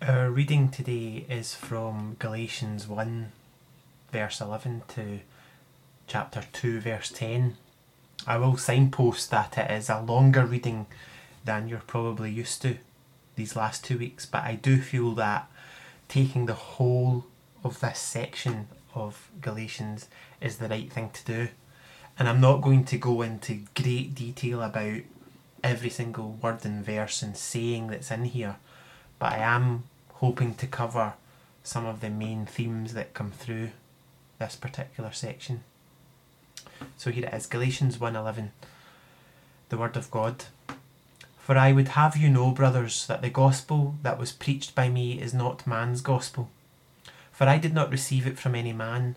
Our reading today is from Galatians 1, verse 11 to chapter 2, verse 10. I will signpost that it is a longer reading than you're probably used to these last two weeks, but I do feel that taking the whole of this section of Galatians is the right thing to do. And I'm not going to go into great detail about every single word and verse and saying that's in here but I am hoping to cover some of the main themes that come through this particular section. So here it is, Galatians 1:11. The word of God. For I would have you know, brothers, that the gospel that was preached by me is not man's gospel. For I did not receive it from any man,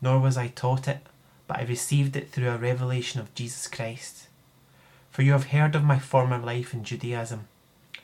nor was I taught it, but I received it through a revelation of Jesus Christ. For you have heard of my former life in Judaism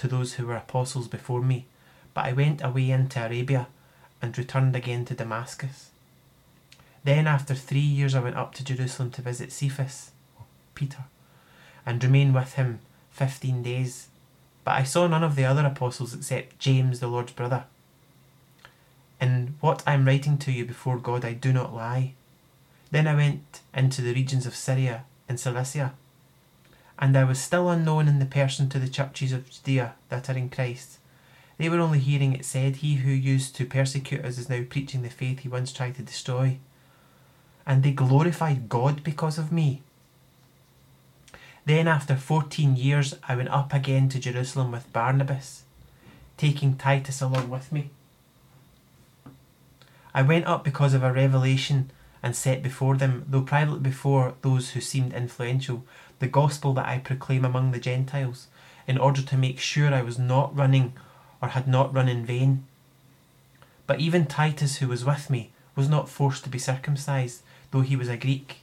to those who were apostles before me, but I went away into Arabia and returned again to Damascus. Then, after three years, I went up to Jerusalem to visit Cephas, Peter, and remain with him fifteen days. But I saw none of the other apostles except James, the Lord's brother. In what I am writing to you before God, I do not lie. Then I went into the regions of Syria and Cilicia and I was still unknown in the person to the churches of Judea that are in Christ. They were only hearing it said, He who used to persecute us is now preaching the faith he once tried to destroy. And they glorified God because of me. Then, after fourteen years, I went up again to Jerusalem with Barnabas, taking Titus along with me. I went up because of a revelation and set before them, though privately before those who seemed influential, the gospel that I proclaim among the Gentiles, in order to make sure I was not running or had not run in vain. But even Titus, who was with me, was not forced to be circumcised, though he was a Greek.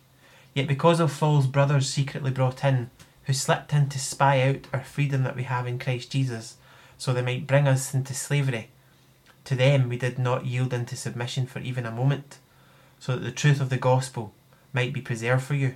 Yet because of false brothers secretly brought in, who slipped in to spy out our freedom that we have in Christ Jesus, so they might bring us into slavery, to them we did not yield into submission for even a moment, so that the truth of the gospel might be preserved for you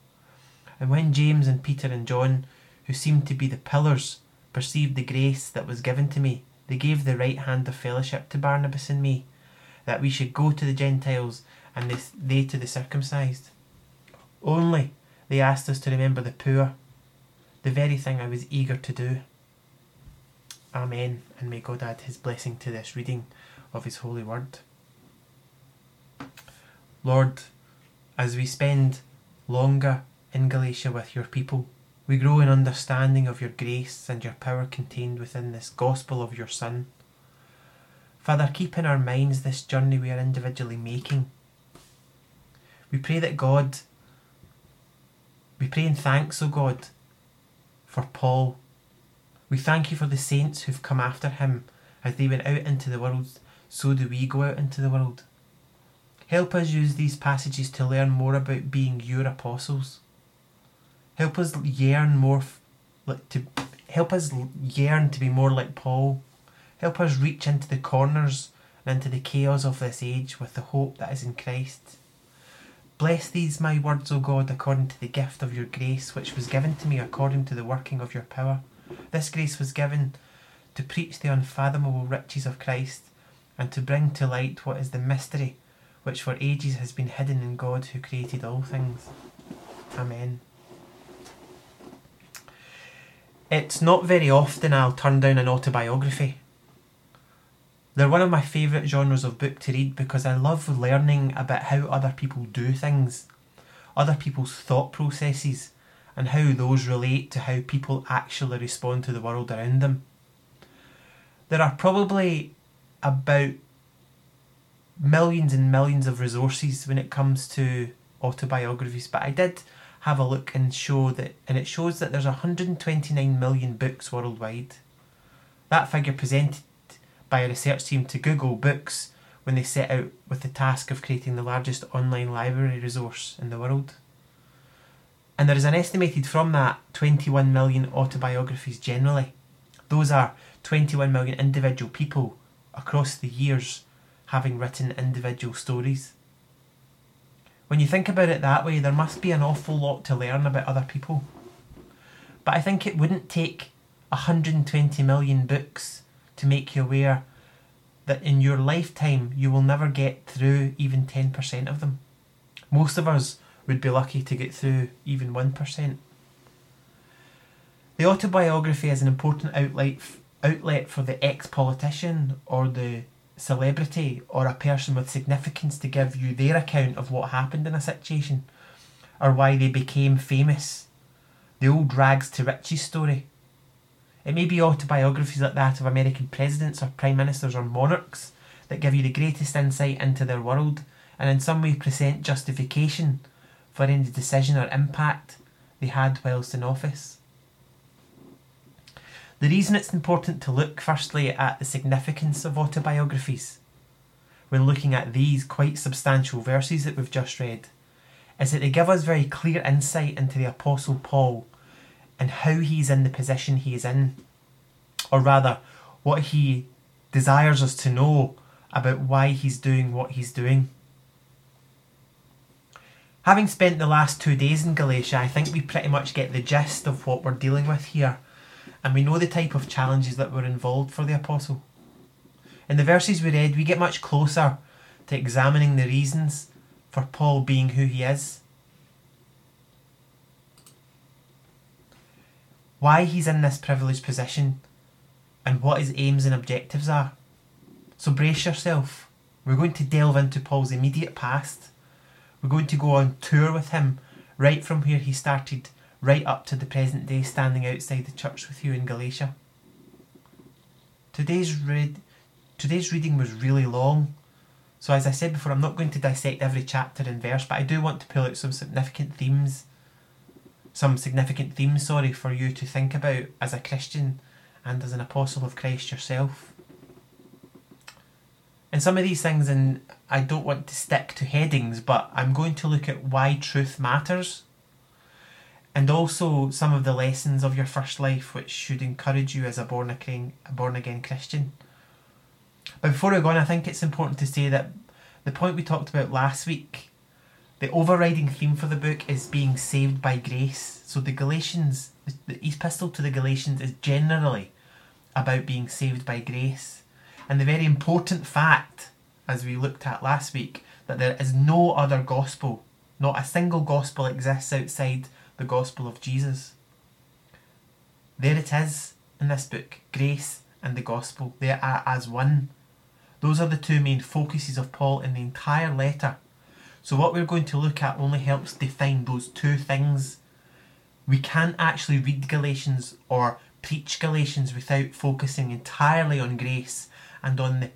And when James and Peter and John, who seemed to be the pillars, perceived the grace that was given to me, they gave the right hand of fellowship to Barnabas and me, that we should go to the Gentiles and they to the circumcised. Only they asked us to remember the poor, the very thing I was eager to do. Amen, and may God add his blessing to this reading of his holy word. Lord, as we spend longer in Galatia with your people. We grow in understanding of your grace and your power contained within this gospel of your Son. Father, keep in our minds this journey we are individually making. We pray that God, we pray in thanks, O God, for Paul. We thank you for the saints who've come after him as they went out into the world, so do we go out into the world. Help us use these passages to learn more about being your apostles. Help us yearn more, like to help us yearn to be more like Paul. Help us reach into the corners and into the chaos of this age with the hope that is in Christ. Bless these my words, O God, according to the gift of your grace, which was given to me according to the working of your power. This grace was given to preach the unfathomable riches of Christ and to bring to light what is the mystery which for ages has been hidden in God who created all things. Amen. It's not very often I'll turn down an autobiography. They're one of my favourite genres of book to read because I love learning about how other people do things, other people's thought processes, and how those relate to how people actually respond to the world around them. There are probably about millions and millions of resources when it comes to autobiographies, but I did have a look and show that and it shows that there's 129 million books worldwide. That figure presented by a research team to Google Books when they set out with the task of creating the largest online library resource in the world. And there is an estimated from that 21 million autobiographies generally. Those are 21 million individual people across the years having written individual stories. When you think about it that way, there must be an awful lot to learn about other people. But I think it wouldn't take 120 million books to make you aware that in your lifetime you will never get through even 10% of them. Most of us would be lucky to get through even 1%. The autobiography is an important outlet, outlet for the ex politician or the celebrity or a person with significance to give you their account of what happened in a situation or why they became famous. The old rags to riches story. It may be autobiographies like that of American presidents or prime ministers or monarchs that give you the greatest insight into their world and in some way present justification for any decision or impact they had whilst in office. The reason it's important to look firstly at the significance of autobiographies. When looking at these quite substantial verses that we've just read. Is that they give us very clear insight into the Apostle Paul and how he's in the position he is in, or rather, what he desires us to know about why he's doing what he's doing. Having spent the last two days in Galatia, I think we pretty much get the gist of what we're dealing with here and we know the type of challenges that were involved for the apostle. In the verses we read, we get much closer to examining the reasons for Paul being who he is. Why he's in this privileged position and what his aims and objectives are. So brace yourself. We're going to delve into Paul's immediate past. We're going to go on tour with him right from where he started right up to the present day, standing outside the church with you in Galatia. Today's read, today's reading was really long, so as I said before, I'm not going to dissect every chapter and verse, but I do want to pull out some significant themes, some significant themes, sorry, for you to think about as a Christian and as an apostle of Christ yourself. And some of these things, and I don't want to stick to headings, but I'm going to look at why truth matters and also some of the lessons of your first life which should encourage you as a born again a born again Christian. But before we go on, I think it's important to say that the point we talked about last week, the overriding theme for the book is being saved by grace. So the Galatians, the epistle to the Galatians is generally about being saved by grace. And the very important fact, as we looked at last week, that there is no other gospel, not a single gospel exists outside the gospel of Jesus. There it is in this book grace and the gospel. They are as one. Those are the two main focuses of Paul in the entire letter. So, what we're going to look at only helps define those two things. We can't actually read Galatians or preach Galatians without focusing entirely on grace and on the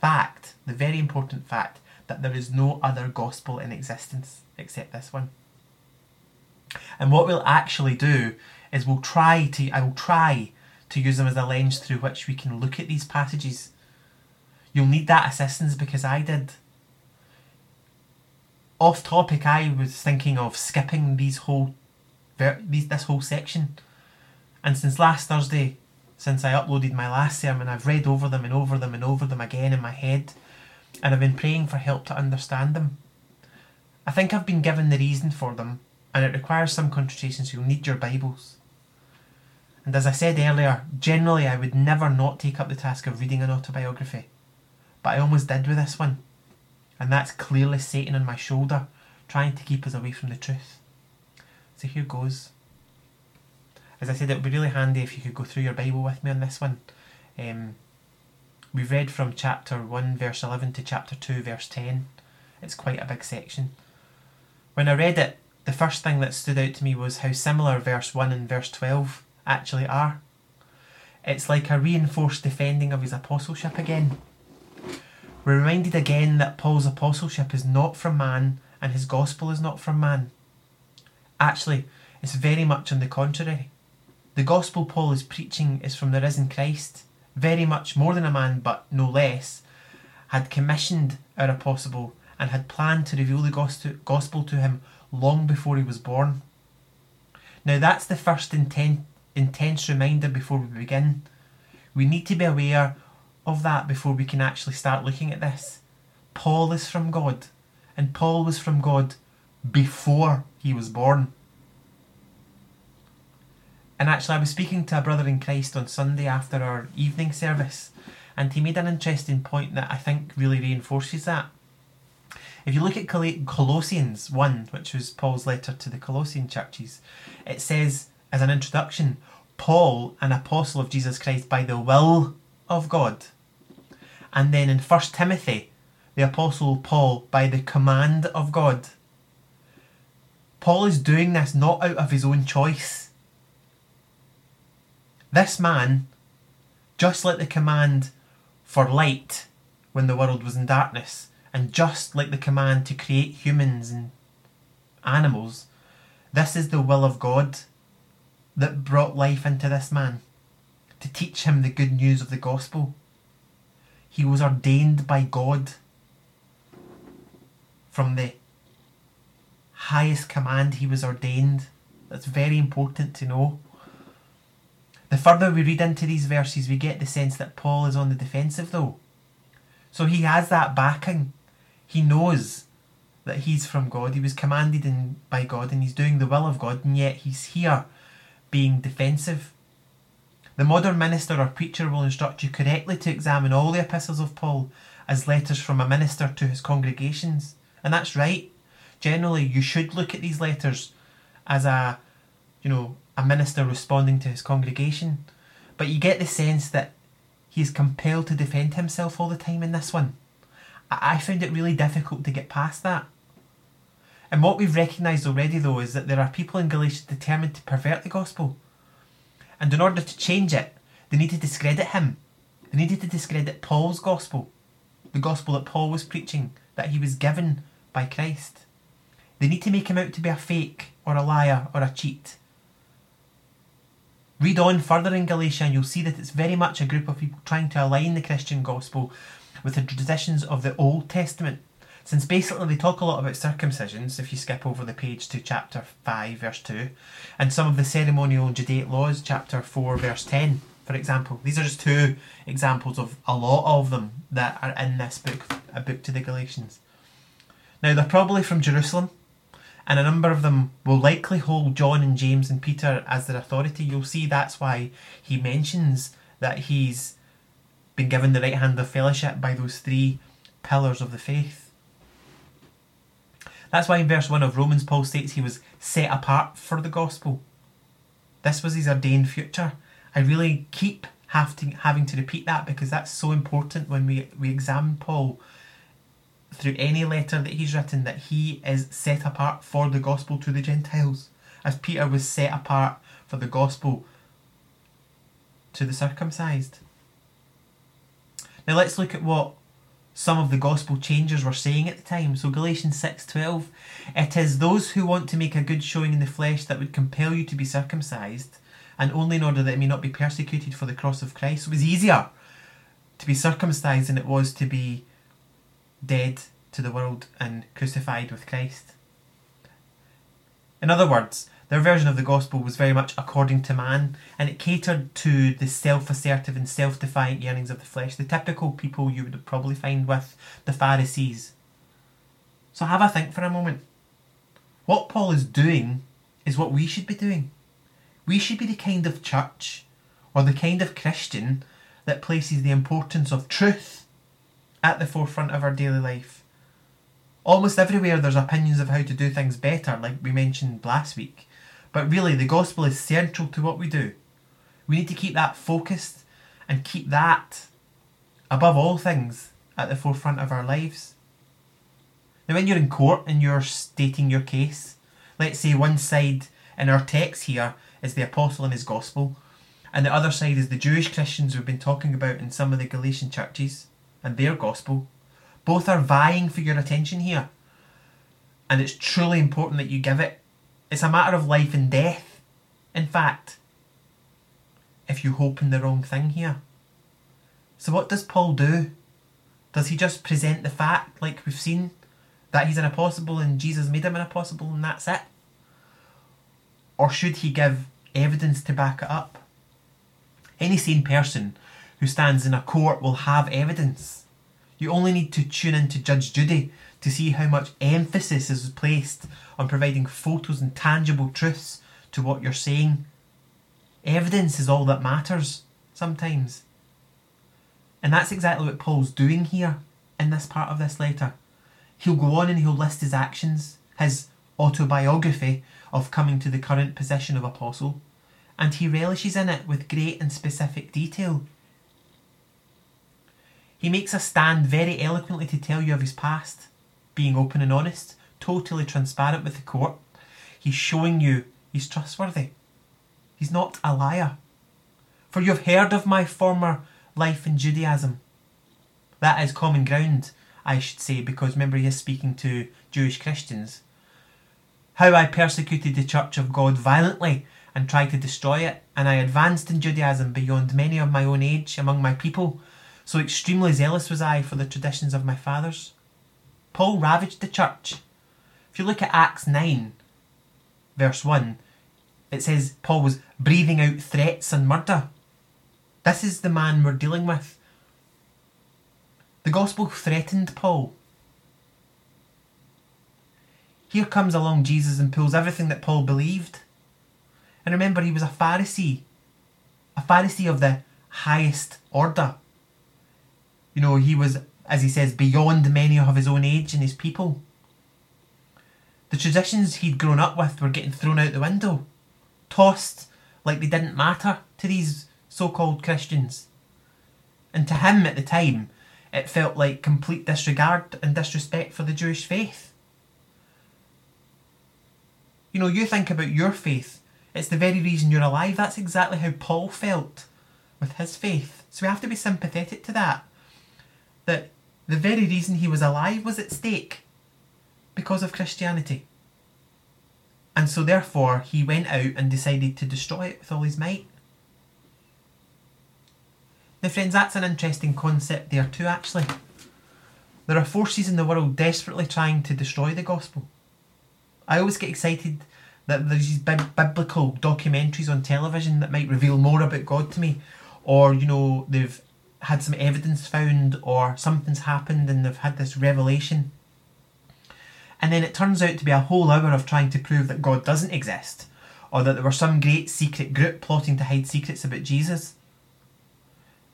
fact, the very important fact, that there is no other gospel in existence except this one. And what we'll actually do is we'll try to, I will try to use them as a lens through which we can look at these passages. You'll need that assistance because I did. Off topic, I was thinking of skipping these whole, these this whole section, and since last Thursday, since I uploaded my last sermon, I've read over them and over them and over them again in my head, and I've been praying for help to understand them. I think I've been given the reason for them, and it requires some concentration, so you'll need your Bibles. And as I said earlier, generally I would never not take up the task of reading an autobiography, but I almost did with this one, and that's clearly Satan on my shoulder, trying to keep us away from the truth. So here goes. As I said, it would be really handy if you could go through your Bible with me on this one. Um, We've read from chapter 1, verse 11 to chapter 2, verse 10. It's quite a big section. When I read it, the first thing that stood out to me was how similar verse 1 and verse 12 actually are. It's like a reinforced defending of his apostleship again. We're reminded again that Paul's apostleship is not from man and his gospel is not from man. Actually, it's very much on the contrary. The gospel Paul is preaching is from the risen Christ, very much more than a man, but no less, had commissioned our apostle and had planned to reveal the gospel to him long before he was born. Now, that's the first intense reminder before we begin. We need to be aware of that before we can actually start looking at this. Paul is from God, and Paul was from God before he was born. And actually, I was speaking to a brother in Christ on Sunday after our evening service, and he made an interesting point that I think really reinforces that. If you look at Colossians 1, which was Paul's letter to the Colossian churches, it says, as an introduction, Paul, an apostle of Jesus Christ by the will of God. And then in 1 Timothy, the apostle Paul by the command of God. Paul is doing this not out of his own choice. This man, just like the command for light when the world was in darkness, and just like the command to create humans and animals, this is the will of God that brought life into this man to teach him the good news of the gospel. He was ordained by God from the highest command, he was ordained. That's very important to know. The further we read into these verses, we get the sense that Paul is on the defensive, though. So he has that backing he knows that he's from God. He was commanded in, by God and he's doing the will of God, and yet he's here being defensive. The modern minister or preacher will instruct you correctly to examine all the epistles of Paul as letters from a minister to his congregations. And that's right. Generally, you should look at these letters as a, you know, a minister responding to his congregation. But you get the sense that he is compelled to defend himself all the time in this one. I found it really difficult to get past that. And what we've recognised already, though, is that there are people in Galatia determined to pervert the gospel. And in order to change it, they need to discredit him. They needed to discredit Paul's gospel, the gospel that Paul was preaching, that he was given by Christ. They need to make him out to be a fake, or a liar, or a cheat. Read on further in Galatia, and you'll see that it's very much a group of people trying to align the Christian gospel with the traditions of the Old Testament. Since basically they talk a lot about circumcisions, if you skip over the page to chapter 5, verse 2, and some of the ceremonial Judaic laws, chapter 4, verse 10, for example. These are just two examples of a lot of them that are in this book, a book to the Galatians. Now, they're probably from Jerusalem, and a number of them will likely hold John and James and Peter as their authority. You'll see that's why he mentions that he's been given the right hand of fellowship by those three pillars of the faith. That's why in verse 1 of Romans, Paul states he was set apart for the gospel. This was his ordained future. I really keep having, having to repeat that because that's so important when we, we examine Paul through any letter that he's written that he is set apart for the gospel to the Gentiles, as Peter was set apart for the gospel to the circumcised. Now let's look at what some of the gospel changers were saying at the time. So Galatians 6:12, it is those who want to make a good showing in the flesh that would compel you to be circumcised, and only in order that it may not be persecuted for the cross of Christ. it was easier to be circumcised than it was to be dead to the world and crucified with Christ. In other words, their version of the gospel was very much according to man, and it catered to the self assertive and self defiant yearnings of the flesh, the typical people you would probably find with the Pharisees. So have a think for a moment. What Paul is doing is what we should be doing. We should be the kind of church or the kind of Christian that places the importance of truth at the forefront of our daily life. Almost everywhere there's opinions of how to do things better, like we mentioned last week. But really, the gospel is central to what we do. We need to keep that focused and keep that above all things, at the forefront of our lives. Now, when you're in court and you're stating your case, let's say one side in our text here is the apostle and his gospel, and the other side is the Jewish Christians we've been talking about in some of the Galatian churches and their gospel. Both are vying for your attention here. And it's truly important that you give it. It's a matter of life and death, in fact, if you hope in the wrong thing here. So, what does Paul do? Does he just present the fact, like we've seen, that he's an apostle and Jesus made him an apostle and that's it? Or should he give evidence to back it up? Any sane person who stands in a court will have evidence. You only need to tune in to Judge Judy to see how much emphasis is placed on providing photos and tangible truths to what you're saying. Evidence is all that matters sometimes. And that's exactly what Paul's doing here in this part of this letter. He'll go on and he'll list his actions, his autobiography of coming to the current position of apostle, and he relishes in it with great and specific detail. He makes a stand very eloquently to tell you of his past, being open and honest, totally transparent with the court. He's showing you he's trustworthy. He's not a liar. For you've heard of my former life in Judaism. That is common ground, I should say, because remember he is speaking to Jewish Christians. How I persecuted the Church of God violently and tried to destroy it, and I advanced in Judaism beyond many of my own age among my people, so extremely zealous was I for the traditions of my fathers. Paul ravaged the church. If you look at Acts 9, verse 1, it says Paul was breathing out threats and murder. This is the man we're dealing with. The gospel threatened Paul. Here comes along Jesus and pulls everything that Paul believed. And remember, he was a Pharisee, a Pharisee of the highest order. You know, he was, as he says, beyond many of his own age and his people. The traditions he'd grown up with were getting thrown out the window, tossed like they didn't matter to these so called Christians. And to him at the time, it felt like complete disregard and disrespect for the Jewish faith. You know, you think about your faith, it's the very reason you're alive. That's exactly how Paul felt with his faith. So we have to be sympathetic to that. That the very reason he was alive was at stake because of Christianity. And so, therefore, he went out and decided to destroy it with all his might. Now, friends, that's an interesting concept there too, actually. There are forces in the world desperately trying to destroy the gospel. I always get excited that there's these biblical documentaries on television that might reveal more about God to me, or, you know, they've had some evidence found, or something's happened and they've had this revelation. And then it turns out to be a whole hour of trying to prove that God doesn't exist, or that there were some great secret group plotting to hide secrets about Jesus.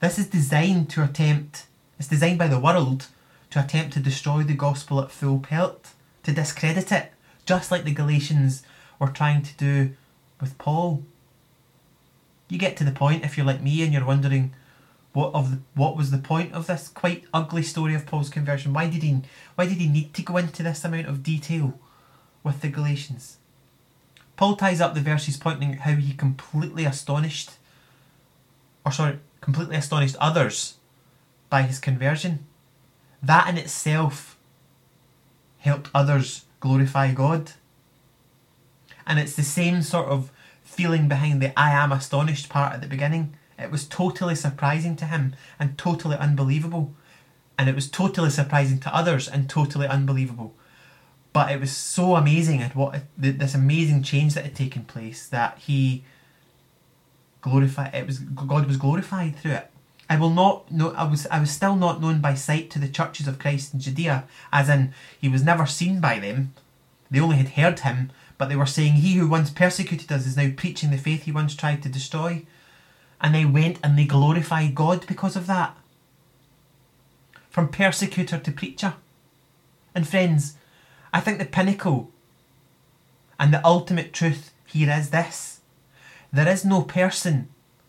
This is designed to attempt, it's designed by the world to attempt to destroy the gospel at full pelt, to discredit it, just like the Galatians were trying to do with Paul. You get to the point if you're like me and you're wondering what of what was the point of this quite ugly story of Paul's conversion? Why did he why did he need to go into this amount of detail with the Galatians? Paul ties up the verses pointing out how he completely astonished or sorry, completely astonished others by his conversion. That in itself helped others glorify God. And it's the same sort of feeling behind the I am astonished part at the beginning. It was totally surprising to him and totally unbelievable. And it was totally surprising to others and totally unbelievable. But it was so amazing at what this amazing change that had taken place that he glorified. It was God was glorified through it. I will not know. I was I was still not known by sight to the churches of Christ in Judea, as in he was never seen by them. They only had heard him, but they were saying, He who once persecuted us is now preaching the faith he once tried to destroy. And they went and they glorified God because of that. From persecutor to preacher. And friends, I think the pinnacle and the ultimate truth here is this there is no person,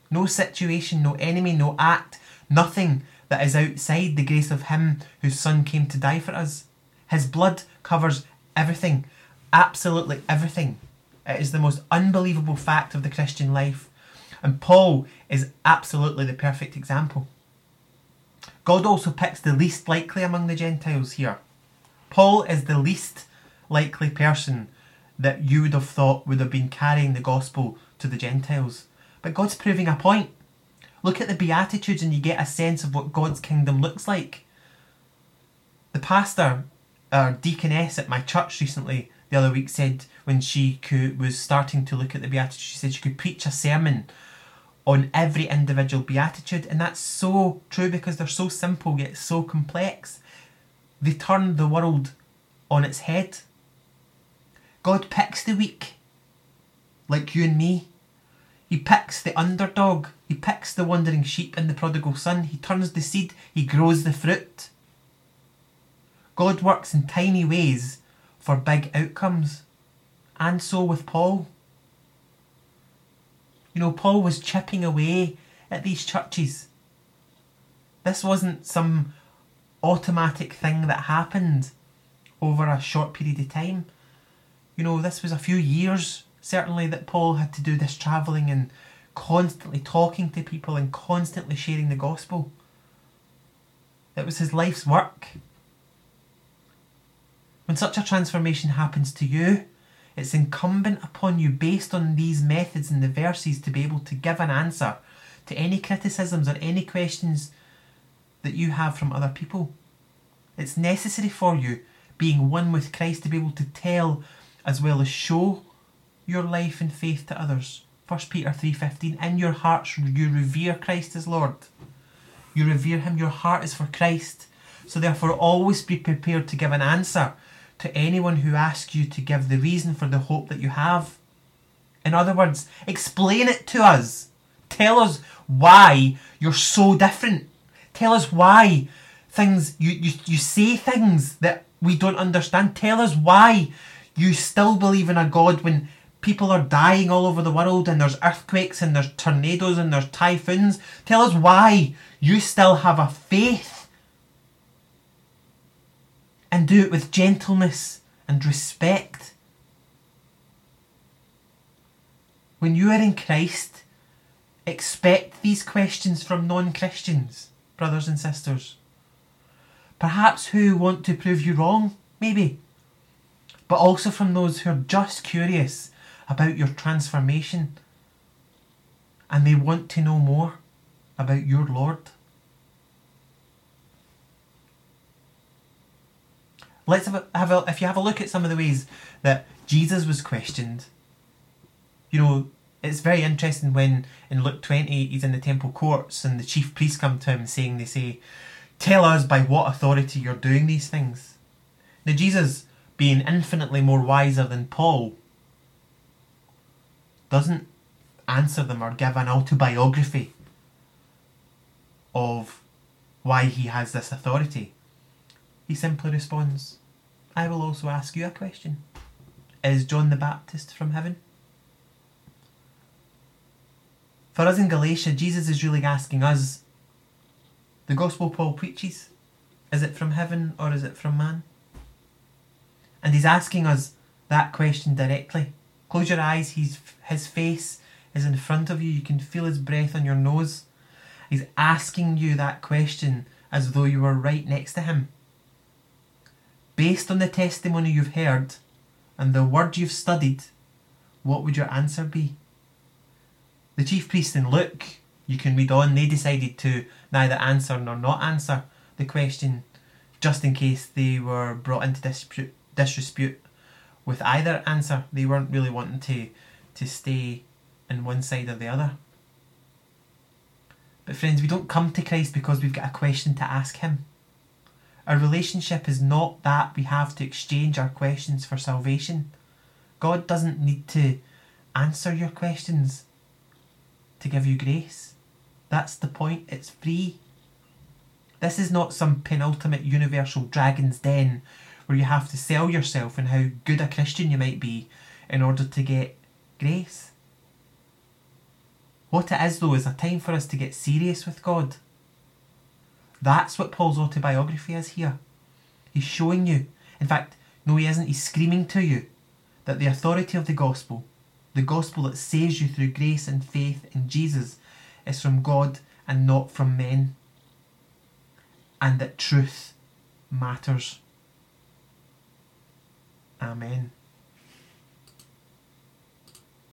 no situation, no enemy, no act, nothing that is outside the grace of Him whose Son came to die for us. His blood covers everything, absolutely everything. It is the most unbelievable fact of the Christian life. And Paul is absolutely the perfect example. God also picks the least likely among the Gentiles here. Paul is the least likely person that you would have thought would have been carrying the gospel to the Gentiles. But God's proving a point. Look at the Beatitudes and you get a sense of what God's kingdom looks like. The pastor, or deaconess at my church recently, the other week, said when she could, was starting to look at the Beatitudes, she said she could preach a sermon on every individual beatitude, and that's so true because they're so simple yet so complex. They turn the world on its head. God picks the weak, like you and me. He picks the underdog. He picks the wandering sheep and the prodigal son. He turns the seed. He grows the fruit. God works in tiny ways for big outcomes. And so with Paul. You know, Paul was chipping away at these churches. This wasn't some automatic thing that happened over a short period of time. You know, this was a few years, certainly, that Paul had to do this travelling and constantly talking to people and constantly sharing the gospel. It was his life's work. When such a transformation happens to you, it's incumbent upon you, based on these methods and the verses, to be able to give an answer to any criticisms or any questions that you have from other people. It's necessary for you, being one with Christ, to be able to tell as well as show your life and faith to others. 1 Peter 3:15 In your hearts you revere Christ as Lord. You revere him, your heart is for Christ. So therefore always be prepared to give an answer to anyone who asks you to give the reason for the hope that you have. In other words, explain it to us. Tell us why you're so different. Tell us why things you, you, you say things that we don't understand. Tell us why you still believe in a God when people are dying all over the world and there's earthquakes and there's tornadoes and there's typhoons. Tell us why you still have a faith and do it with gentleness and respect. When you are in Christ, expect these questions from non Christians, brothers and sisters. Perhaps who want to prove you wrong, maybe, but also from those who are just curious about your transformation and they want to know more about your Lord. Let's have a, have a if you have a look at some of the ways that Jesus was questioned. You know, it's very interesting when in Luke 20 he's in the temple courts and the chief priests come to him saying, they say, Tell us by what authority you're doing these things. Now, Jesus, being infinitely more wiser than Paul, doesn't answer them or give an autobiography of why he has this authority. He simply responds, I will also ask you a question. Is John the Baptist from heaven? For us in Galatia, Jesus is really asking us the gospel Paul preaches, is it from heaven or is it from man? And he's asking us that question directly. Close your eyes, he's, his face is in front of you, you can feel his breath on your nose. He's asking you that question as though you were right next to him based on the testimony you've heard and the word you've studied, what would your answer be? The chief priest in Luke, you can read on, they decided to neither answer nor not answer the question just in case they were brought into dispute, disrepute with either answer. They weren't really wanting to, to stay in one side or the other. But, friends, we don't come to Christ because we've got a question to ask Him. Our relationship is not that we have to exchange our questions for salvation. God doesn't need to answer your questions to give you grace. That's the point, it's free. This is not some penultimate universal dragon's den where you have to sell yourself and how good a Christian you might be in order to get grace. What it is, though, is a time for us to get serious with God That's what Paul's autobiography is here. He's showing you. In fact, no, he isn't. He's screaming to you that the authority of the gospel, the gospel that saves you through grace and faith in Jesus, is from God and not from men. And that truth matters. Amen.